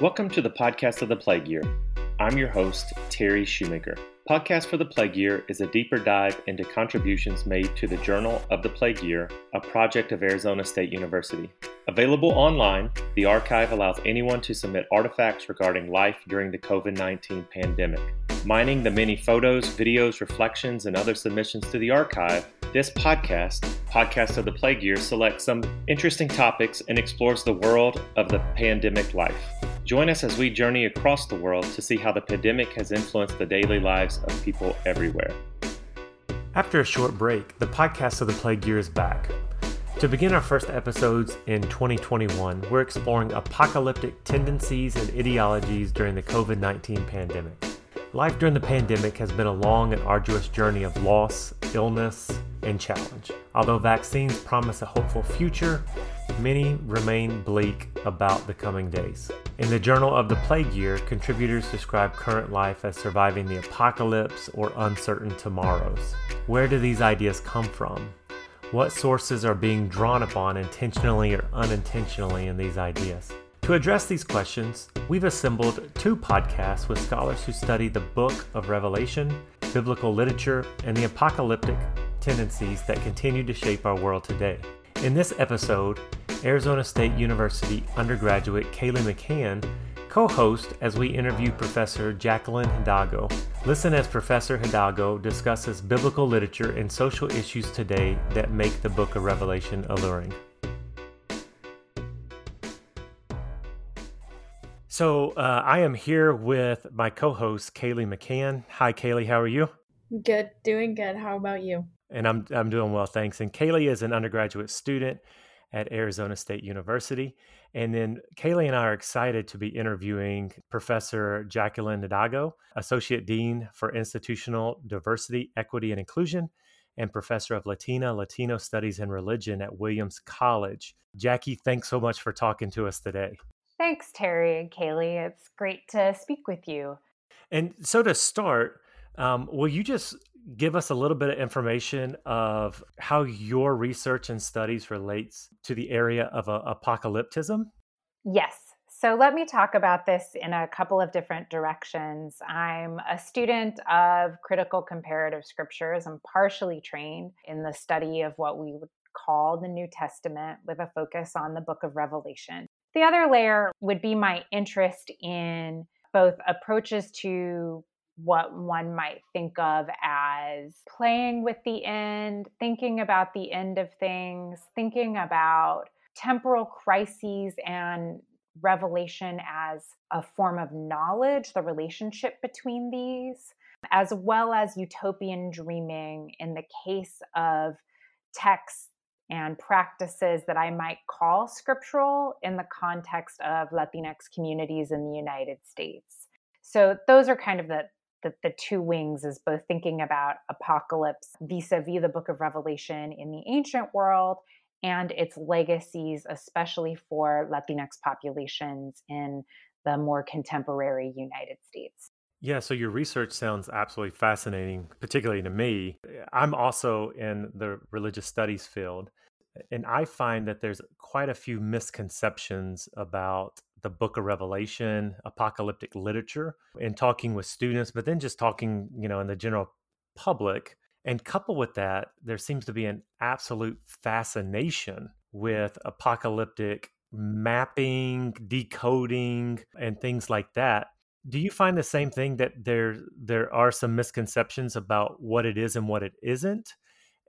Welcome to the podcast of the Plague Year. I'm your host, Terry Shoemaker. Podcast for the Plague Year is a deeper dive into contributions made to the Journal of the Plague Year, a project of Arizona State University. Available online, the archive allows anyone to submit artifacts regarding life during the COVID 19 pandemic. Mining the many photos, videos, reflections, and other submissions to the archive, this podcast, Podcast of the Plague Year, selects some interesting topics and explores the world of the pandemic life. Join us as we journey across the world to see how the pandemic has influenced the daily lives of people everywhere. After a short break, the podcast of the Plague Year is back. To begin our first episodes in 2021, we're exploring apocalyptic tendencies and ideologies during the COVID 19 pandemic. Life during the pandemic has been a long and arduous journey of loss, illness, and challenge. Although vaccines promise a hopeful future, many remain bleak about the coming days. In the Journal of the Plague Year, contributors describe current life as surviving the apocalypse or uncertain tomorrows. Where do these ideas come from? What sources are being drawn upon intentionally or unintentionally in these ideas? To address these questions, we've assembled two podcasts with scholars who study the book of Revelation, biblical literature, and the apocalyptic tendencies that continue to shape our world today. In this episode, Arizona State University undergraduate Kaylee McCann co host as we interview Professor Jacqueline Hidalgo. Listen as Professor Hidalgo discusses biblical literature and social issues today that make the book of Revelation alluring. So, uh, I am here with my co host, Kaylee McCann. Hi, Kaylee, how are you? Good, doing good. How about you? And I'm, I'm doing well, thanks. And Kaylee is an undergraduate student at Arizona State University. And then Kaylee and I are excited to be interviewing Professor Jacqueline Hidalgo, Associate Dean for Institutional Diversity, Equity, and Inclusion, and Professor of Latina, Latino Studies, and Religion at Williams College. Jackie, thanks so much for talking to us today. Thanks, Terry and Kaylee. It's great to speak with you. And so to start, um, will you just give us a little bit of information of how your research and studies relates to the area of uh, apocalypticism? Yes. So let me talk about this in a couple of different directions. I'm a student of critical comparative scriptures. I'm partially trained in the study of what we would call the New Testament with a focus on the book of Revelation. The other layer would be my interest in both approaches to what one might think of as playing with the end, thinking about the end of things, thinking about temporal crises and revelation as a form of knowledge, the relationship between these, as well as utopian dreaming in the case of texts and practices that I might call scriptural in the context of Latinx communities in the United States. So those are kind of the the, the two wings is both thinking about apocalypse vis-a-vis the book of revelation in the ancient world and its legacies especially for latinx populations in the more contemporary united states yeah, so your research sounds absolutely fascinating, particularly to me. I'm also in the religious studies field, and I find that there's quite a few misconceptions about the book of revelation apocalyptic literature and talking with students but then just talking you know in the general public and coupled with that there seems to be an absolute fascination with apocalyptic mapping decoding and things like that. Do you find the same thing that there there are some misconceptions about what it is and what it isn't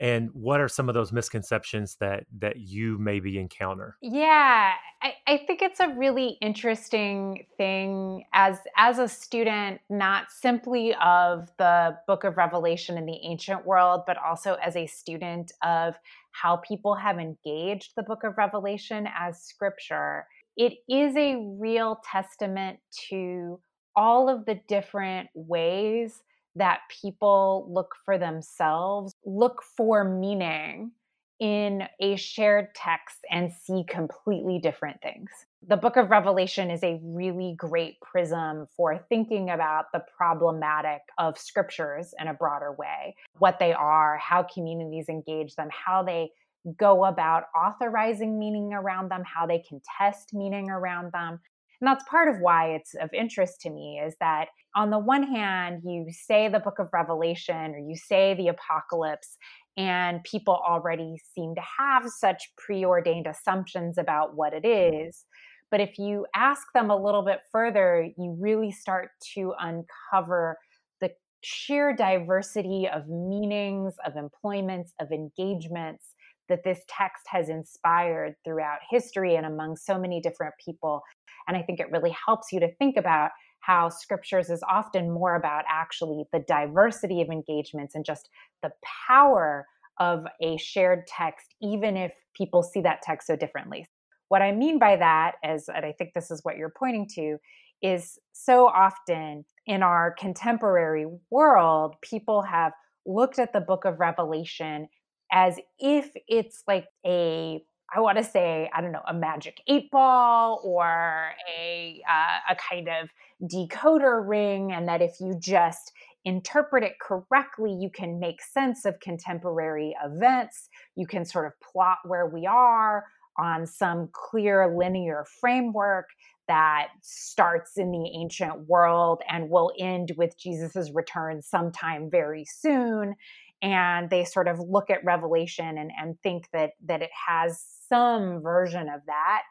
and what are some of those misconceptions that that you maybe encounter? Yeah I, I think it's a really interesting thing as as a student not simply of the book of revelation in the ancient world but also as a student of how people have engaged the book of revelation as scripture. It is a real testament to all of the different ways that people look for themselves, look for meaning in a shared text and see completely different things. The book of Revelation is a really great prism for thinking about the problematic of scriptures in a broader way, what they are, how communities engage them, how they go about authorizing meaning around them, how they contest meaning around them. And that's part of why it's of interest to me is that on the one hand, you say the book of Revelation or you say the apocalypse, and people already seem to have such preordained assumptions about what it is. But if you ask them a little bit further, you really start to uncover the sheer diversity of meanings, of employments, of engagements that this text has inspired throughout history and among so many different people. And I think it really helps you to think about how scriptures is often more about actually the diversity of engagements and just the power of a shared text, even if people see that text so differently. What I mean by that, as and I think this is what you're pointing to, is so often in our contemporary world, people have looked at the book of Revelation as if it's like a I want to say, I don't know, a magic eight ball or a uh, a kind of decoder ring, and that if you just interpret it correctly, you can make sense of contemporary events. You can sort of plot where we are on some clear linear framework that starts in the ancient world and will end with Jesus's return sometime very soon and they sort of look at revelation and, and think that that it has some version of that.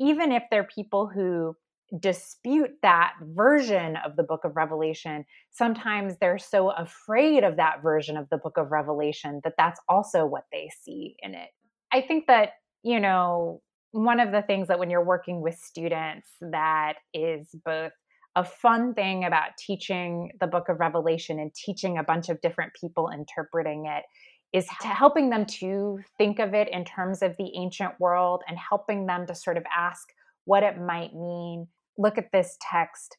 Even if they're people who dispute that version of the book of revelation sometimes they're so afraid of that version of the book of revelation that that's also what they see in it. I think that you know one of the things that when you're working with students that is both a fun thing about teaching the book of Revelation and teaching a bunch of different people interpreting it is to helping them to think of it in terms of the ancient world and helping them to sort of ask what it might mean, look at this text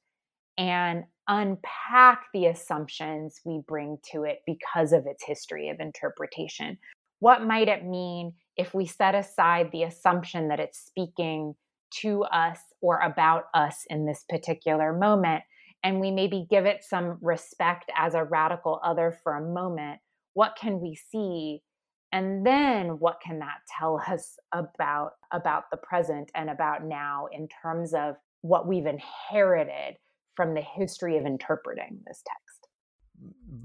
and unpack the assumptions we bring to it because of its history of interpretation. What might it mean if we set aside the assumption that it's speaking to us or about us in this particular moment. And we maybe give it some respect as a radical other for a moment. What can we see? And then what can that tell us about, about the present and about now in terms of what we've inherited from the history of interpreting this text?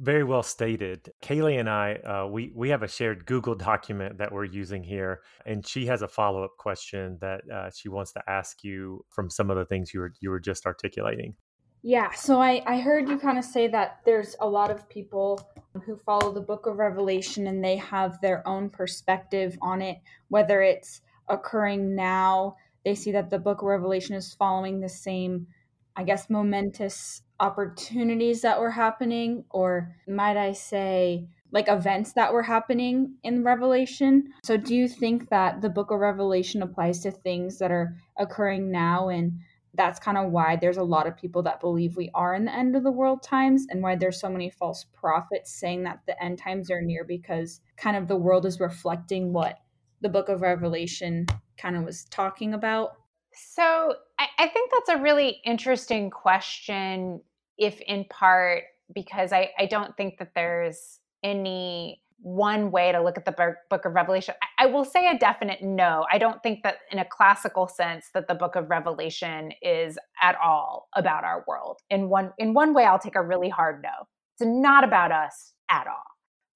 Very well stated. Kaylee and I, uh, we we have a shared Google document that we're using here, and she has a follow up question that uh, she wants to ask you from some of the things you were you were just articulating. Yeah, so I I heard you kind of say that there's a lot of people who follow the Book of Revelation and they have their own perspective on it, whether it's occurring now. They see that the Book of Revelation is following the same, I guess, momentous opportunities that were happening, or might I say, like events that were happening in Revelation. So, do you think that the book of Revelation applies to things that are occurring now? And that's kind of why there's a lot of people that believe we are in the end of the world times and why there's so many false prophets saying that the end times are near because kind of the world is reflecting what the book of Revelation kind of was talking about. So I, I think that's a really interesting question, if in part because I, I don't think that there's any one way to look at the book of revelation. I, I, will say a definite no. I don't think that in a classical sense that the book of revelation is at all about our world. In one in one way i'll take a really hard no. It's not about us at all.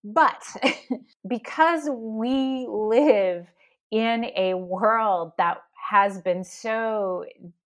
But because we live in a world that has been so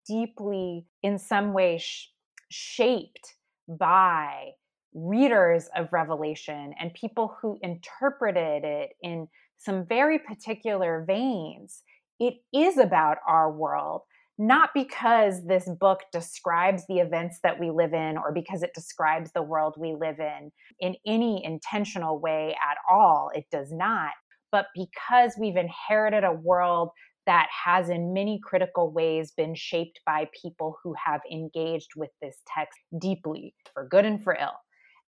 deeply, in some way, sh- shaped by readers of Revelation and people who interpreted it in some very particular veins. It is about our world, not because this book describes the events that we live in or because it describes the world we live in in any intentional way at all. It does not. But because we've inherited a world that has in many critical ways been shaped by people who have engaged with this text deeply for good and for ill.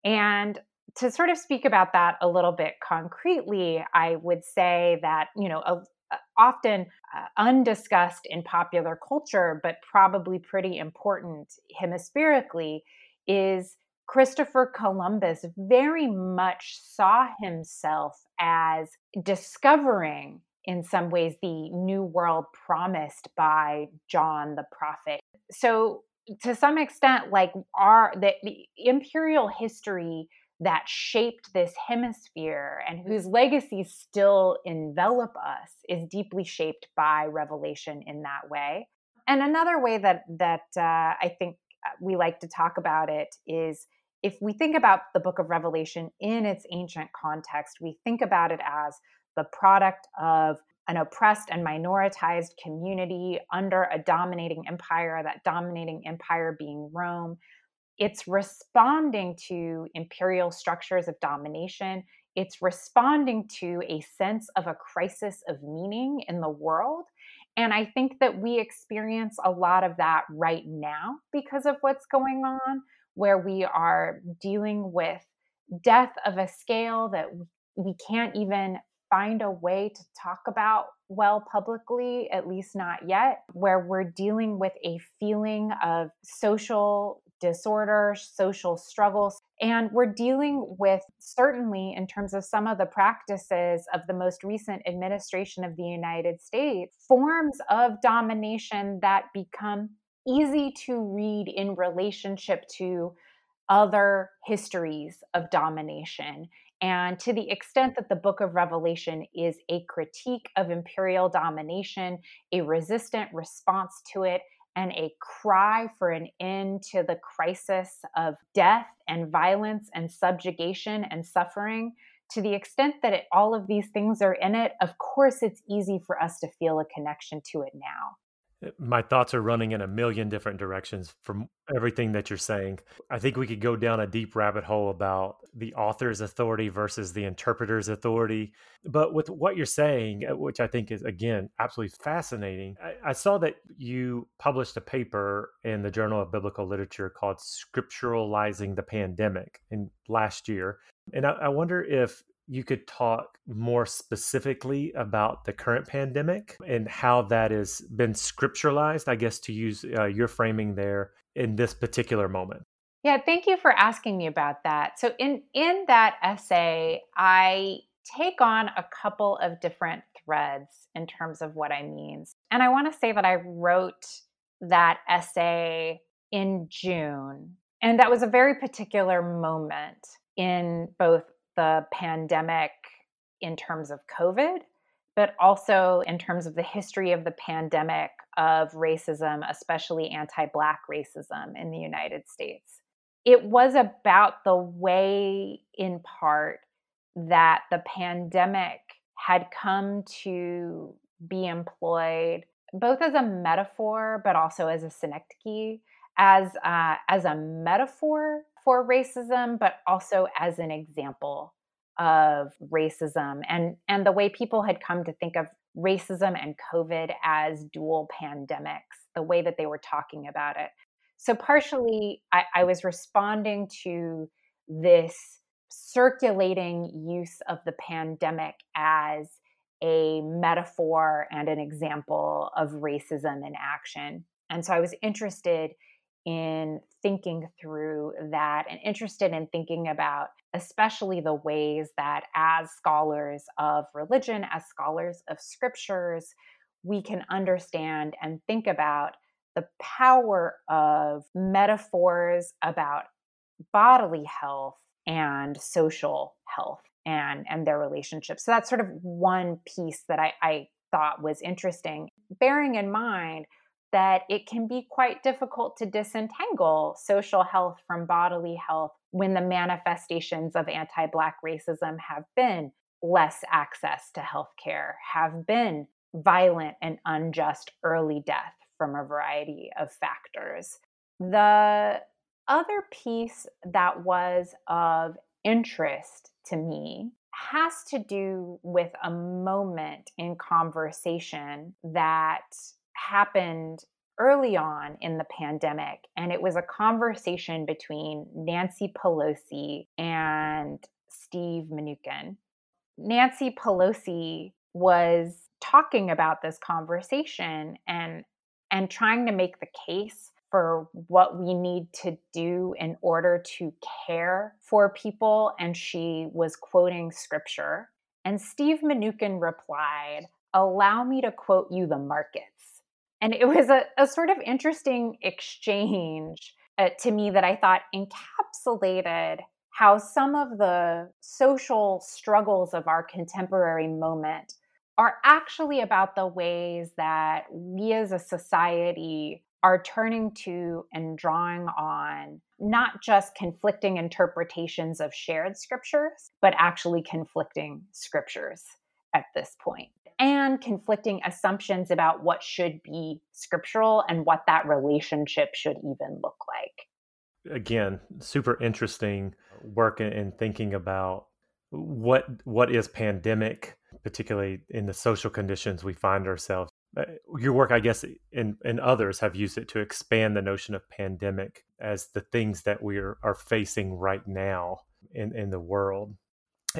And to sort of speak about that a little bit concretely, I would say that, you know, a, often uh, undiscussed in popular culture, but probably pretty important hemispherically, is Christopher Columbus very much saw himself as discovering in some ways the new world promised by John the prophet. So to some extent like our the, the imperial history that shaped this hemisphere and whose legacies still envelop us is deeply shaped by revelation in that way and another way that that uh, i think uh, we like to talk about it is if we think about the book of revelation in its ancient context we think about it as the product of an oppressed and minoritized community under a dominating empire that dominating empire being rome it's responding to imperial structures of domination. It's responding to a sense of a crisis of meaning in the world. And I think that we experience a lot of that right now because of what's going on, where we are dealing with death of a scale that we can't even find a way to talk about well publicly, at least not yet, where we're dealing with a feeling of social disorder, social struggles. And we're dealing with, certainly in terms of some of the practices of the most recent administration of the United States, forms of domination that become easy to read in relationship to other histories of domination. And to the extent that the book of Revelation is a critique of imperial domination, a resistant response to it, and a cry for an end to the crisis of death and violence and subjugation and suffering, to the extent that it, all of these things are in it, of course, it's easy for us to feel a connection to it now. My thoughts are running in a million different directions from everything that you're saying. I think we could go down a deep rabbit hole about the author's authority versus the interpreter's authority. But with what you're saying, uh, which I think is, again, absolutely fascinating, I, I saw that you published a paper in the Journal of Biblical Literature called Scripturalizing the Pandemic in last year. And I, I wonder if you could talk more specifically about the current pandemic and how that has been scripturalized, I guess, to use uh, your framing there in this particular moment. Yeah, thank you for asking me about that. So in in that essay, I take on a couple of different threads in terms of what I mean. And I want to say that I wrote that essay in June, and that was a very particular moment in both the pandemic in terms of COVID, but also in terms of the history of the pandemic of racism, especially anti Black racism in the United States. It was about the way, in part, that the pandemic had come to be employed both as a metaphor but also as a synecdoche as uh, as a metaphor for racism, but also as an example of racism and and the way people had come to think of racism and COVID as dual pandemics, the way that they were talking about it. So partially, I, I was responding to this circulating use of the pandemic as a metaphor and an example of racism in action. And so I was interested in thinking through that and interested in thinking about especially the ways that as scholars of religion as scholars of scriptures we can understand and think about the power of metaphors about bodily health and social health and and their relationships so that's sort of one piece that i, I thought was interesting. Bearing in mind that it can be quite difficult to disentangle social health from bodily health when the manifestations of anti Black racism have been less access to health care, have been violent and unjust early death from a variety of factors. The other piece that was of interest to me has to do with a moment in conversation that happened early on in the pandemic. And it was a conversation between Nancy Pelosi and Steve Mnuchin. Nancy Pelosi was talking about this conversation and and trying to make the case for what we need to do in order to care for people and she was quoting scripture and Steve Mnuchin replied allow me to quote you the markets. And it was a, a sort of interesting exchange uh, to me that I thought encapsulated how some of the social struggles of our contemporary moment are actually about the ways that we as a society are turning to and drawing on not just conflicting interpretations of shared scriptures, but actually conflicting scriptures at this point and conflicting assumptions about what should be scriptural and what that relationship should even look like. Again, super interesting work in thinking about what what is pandemic, particularly in the social conditions we find ourselves. Uh, your work, I guess, and, and others have used it to expand the notion of pandemic as the things that we are, are facing right now in, in the world.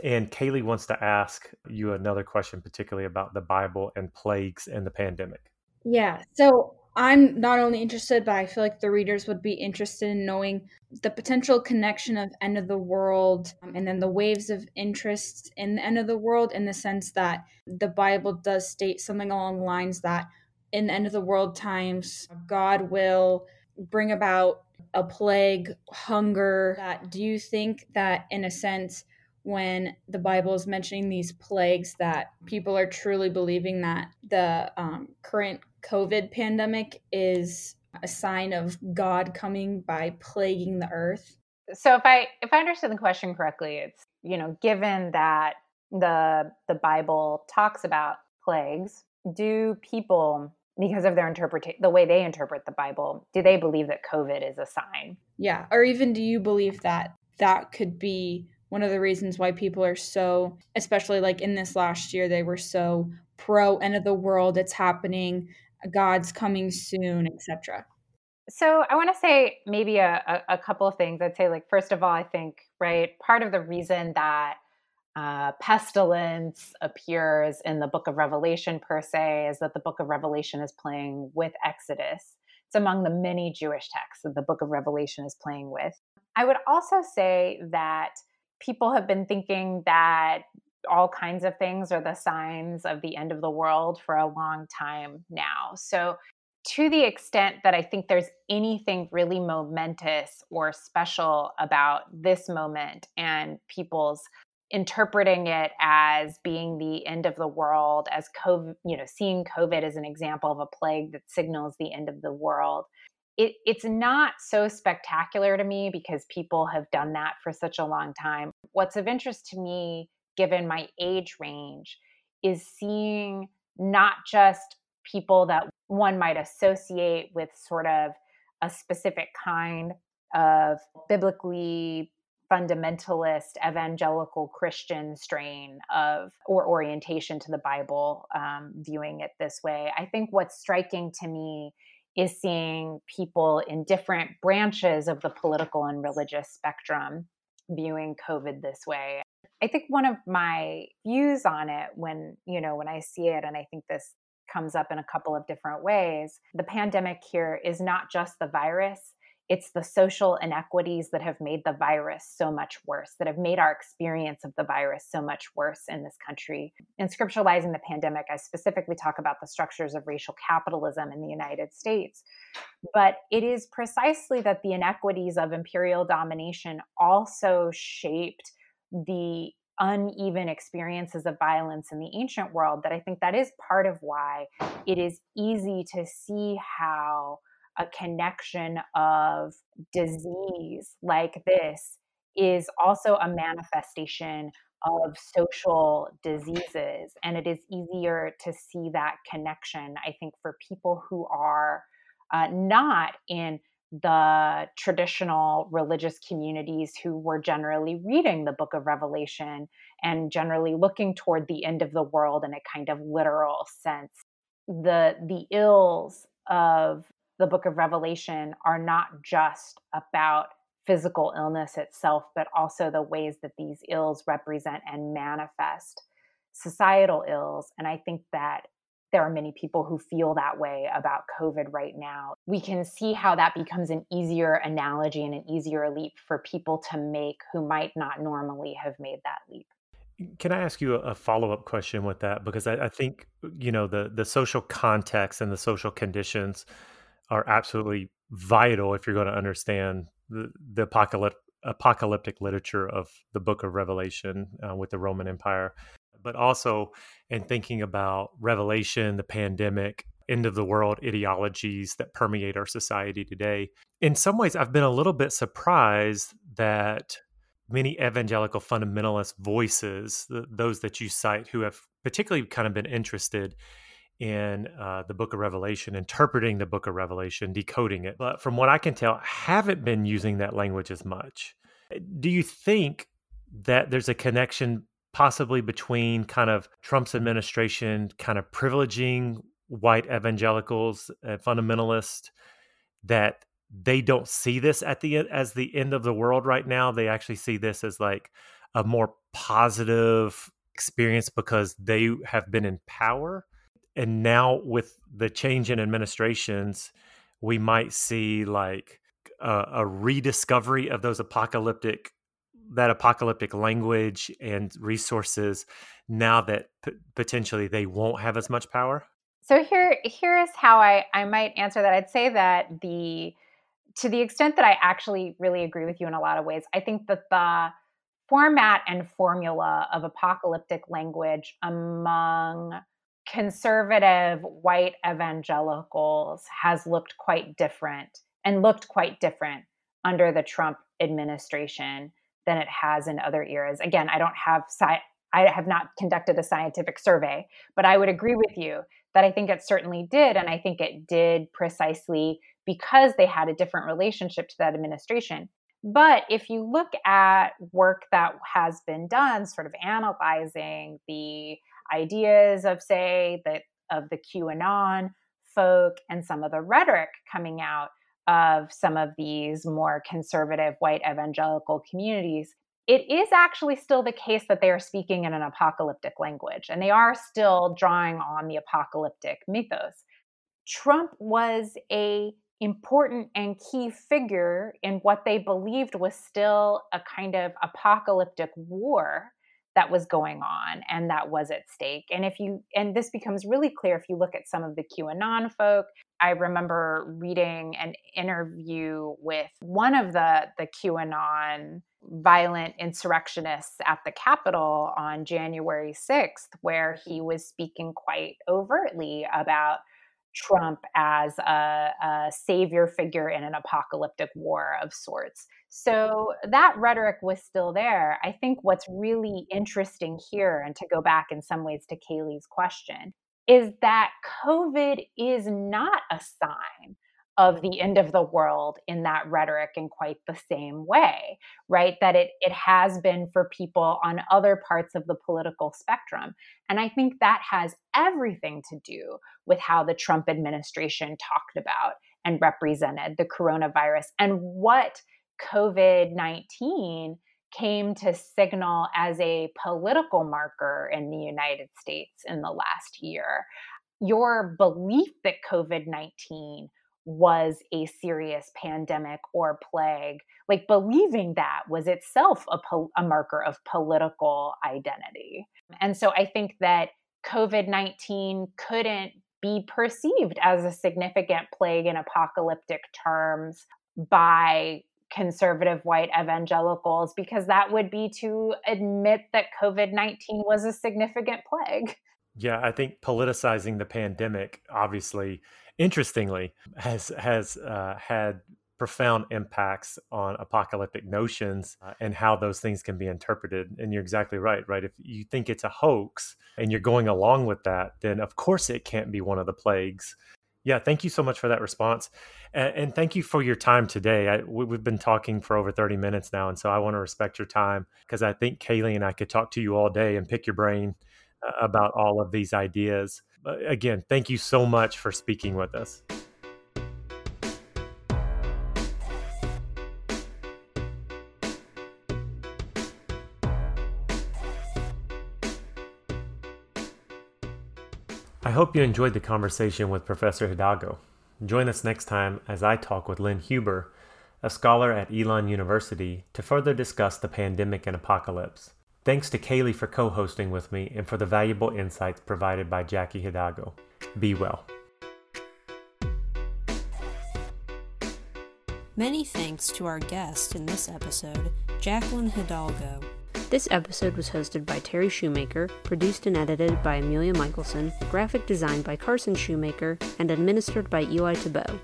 And Kaylee wants to ask you another question, particularly about the Bible and plagues and the pandemic. Yeah. So I'm not only interested, but I feel like the readers would be interested in knowing the potential connection of end of the world um, and then the waves of interest in the end of the world in the sense that the Bible does state something along the lines that in the end of the world times, God will bring about a plague, hunger. That do you think that in a sense when the Bible is mentioning these plagues that people are truly believing that the um, current COVID pandemic is a sign of God coming by plaguing the earth? So if I if I understand the question correctly, it's you know given that the the Bible talks about plagues, do people because of their interpretation the way they interpret the Bible, do they believe that COVID is a sign? Yeah, or even do you believe that that could be one of the reasons why people are so, especially like in this last year, they were so pro end of the world, it's happening, God's coming soon, etc. So I want to say maybe a, a, a, couple of things. I'd say, like, first of all, I think, right, part of the reason that uh, pestilence appears in the book of Revelation per se is that the book of Revelation is playing with Exodus. It's among the many Jewish texts that the book of Revelation is playing with. I would also say that people have been thinking that all kinds of things are the signs of the end of the world for a long time now. So, to the extent that I think there's anything really momentous or special about this moment and people's interpreting it as being the end of the world, as COVID, you know, seeing COVID as an example of a plague that signals the end of the world, it, it's not so spectacular to me because people have done that for such a long time. What's of interest to me, given my age range, is seeing not just people that one might associate with sort of a specific kind of biblically fundamentalist evangelical christian strain of or orientation to the bible um, viewing it this way i think what's striking to me is seeing people in different branches of the political and religious spectrum viewing COVID this way. I think one of my views on it when, you know, when I see it, and I think this comes up in a couple of different ways, the pandemic here is not just the virus, it's the social inequities that have made the virus so much worse, that have made our experience of the virus so much worse in this country. In scripturalizing the pandemic, I specifically talk about the structures of racial capitalism in the United States. But it is precisely that the inequities of imperial domination also shaped the uneven experiences of violence in the ancient world that I think that is part of why it is easy to see how a connection of disease like this is also a manifestation of social diseases. And it is easier to see that connection, I think, for people who are uh, not in the traditional religious communities who were generally reading the book of Revelation and generally looking toward the end of the world in a kind of literal sense. The, the ills of the book of Revelation are not just about physical illness itself, but also the ways that these ills represent and manifest societal ills. And I think that there are many people who feel that way about COVID right now. We can see how that becomes an easier analogy and an easier leap for people to make who might not normally have made that leap. Can I ask you a, follow up question with that? Because I, I, think you know the the social context and the social conditions are absolutely vital if you're going to understand the, the apocalyptic apocalyptic literature of the Book of Revelation uh, with the Roman Empire, but also in thinking about Revelation, the pandemic, end of the world ideologies that permeate our society today. In some ways, I've been a little bit surprised that many evangelical fundamentalist voices, the, those that you cite, who have particularly kind of been interested in uh, the book of Revelation, interpreting the book of Revelation, decoding it, but from what I can tell, haven't been using that language as much. Do you think that there's a connection possibly between kind of Trump's administration kind of privileging white evangelicals and fundamentalists that they don't see this at the as the end of the world right now. They actually see this as like a more positive experience because they have been in power. And now with the change in administrations, we might see like a, a rediscovery of those apocalyptic that apocalyptic language and resources now that p- potentially they won't have as much power? So here here's how I, I might answer that. I'd say that the to the extent that I actually really agree with you in a lot of ways, I think that the format and formula of apocalyptic language among conservative white evangelicals has looked quite different and looked quite different under the Trump administration than it has in other eras. Again, I don't have sci- I have not conducted a scientific survey, but I would agree with you that I think it certainly did and I think it did precisely because they had a different relationship to that administration. But if you look at work that has been done, sort of analyzing the ideas of, say, that of the QAnon folk and some of the rhetoric coming out of some of these more conservative white evangelical communities, it is actually still the case that they are speaking in an apocalyptic language and they are still drawing on the apocalyptic mythos. Trump was a important and key figure in what they believed was still a kind of apocalyptic war that was going on and that was at stake. And if you and this becomes really clear if you look at some of the QAnon folk. I remember reading an interview with one of the the QAnon violent insurrectionists at the Capitol on January 6th where he was speaking quite overtly about Trump as a, a, savior figure in an apocalyptic war of sorts. So that rhetoric was still there. I think what's really interesting here, and to go back in some ways to Kaylee's question, is that COVID is not a sign of the end of the world in that rhetoric in quite the same way, right? That it, it has been for people on other parts of the political spectrum. And I think that has everything to do with how the Trump administration talked about and represented the coronavirus and what COVID 19 came to signal as a political marker in the United States in the last year. Your belief that COVID 19 was a serious pandemic or plague. Like believing that was itself a, po- a marker of political identity. And so I think that COVID 19 couldn't be perceived as a significant plague in apocalyptic terms by conservative white evangelicals because that would be to admit that COVID 19 was a significant plague. Yeah, I think politicizing the pandemic obviously interestingly, has has uh, had profound impacts on apocalyptic notions uh, and how those things can be interpreted. And you're exactly right, right? If you think it's a hoax and you're going along with that, then of course it can't be one of the plagues. Yeah, thank you so much for that response. And, and thank you for your time today. I, we, have been talking for over 30 minutes now. And so I want to respect your time because I think Kaylee and I could talk to you all day and pick your brain uh, about all of these ideas Uh, again, thank you so much for speaking with us. I hope you enjoyed the conversation with Professor Hidalgo. Join us next time as I talk with Lynn Huber, a scholar at Elon University, to further discuss the pandemic and apocalypse. Thanks to Kaylee for co hosting with me and for the valuable insights provided by Jackie Hidalgo. Be well. Many thanks to our guest in this episode, Jacqueline Hidalgo. This episode was hosted by Terry Shoemaker, produced and edited by Amelia Michelson, graphic designed by Carson Shoemaker, and administered by Eli Tebow.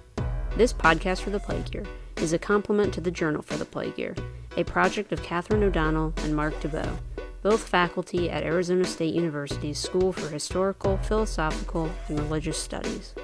This podcast for the Plague Year is a complement to the Journal for the Plague Year, a project of Catherine O'Donnell and Mark Tebeau, both faculty at Arizona State University's School for Historical, Philosophical, and Religious Studies.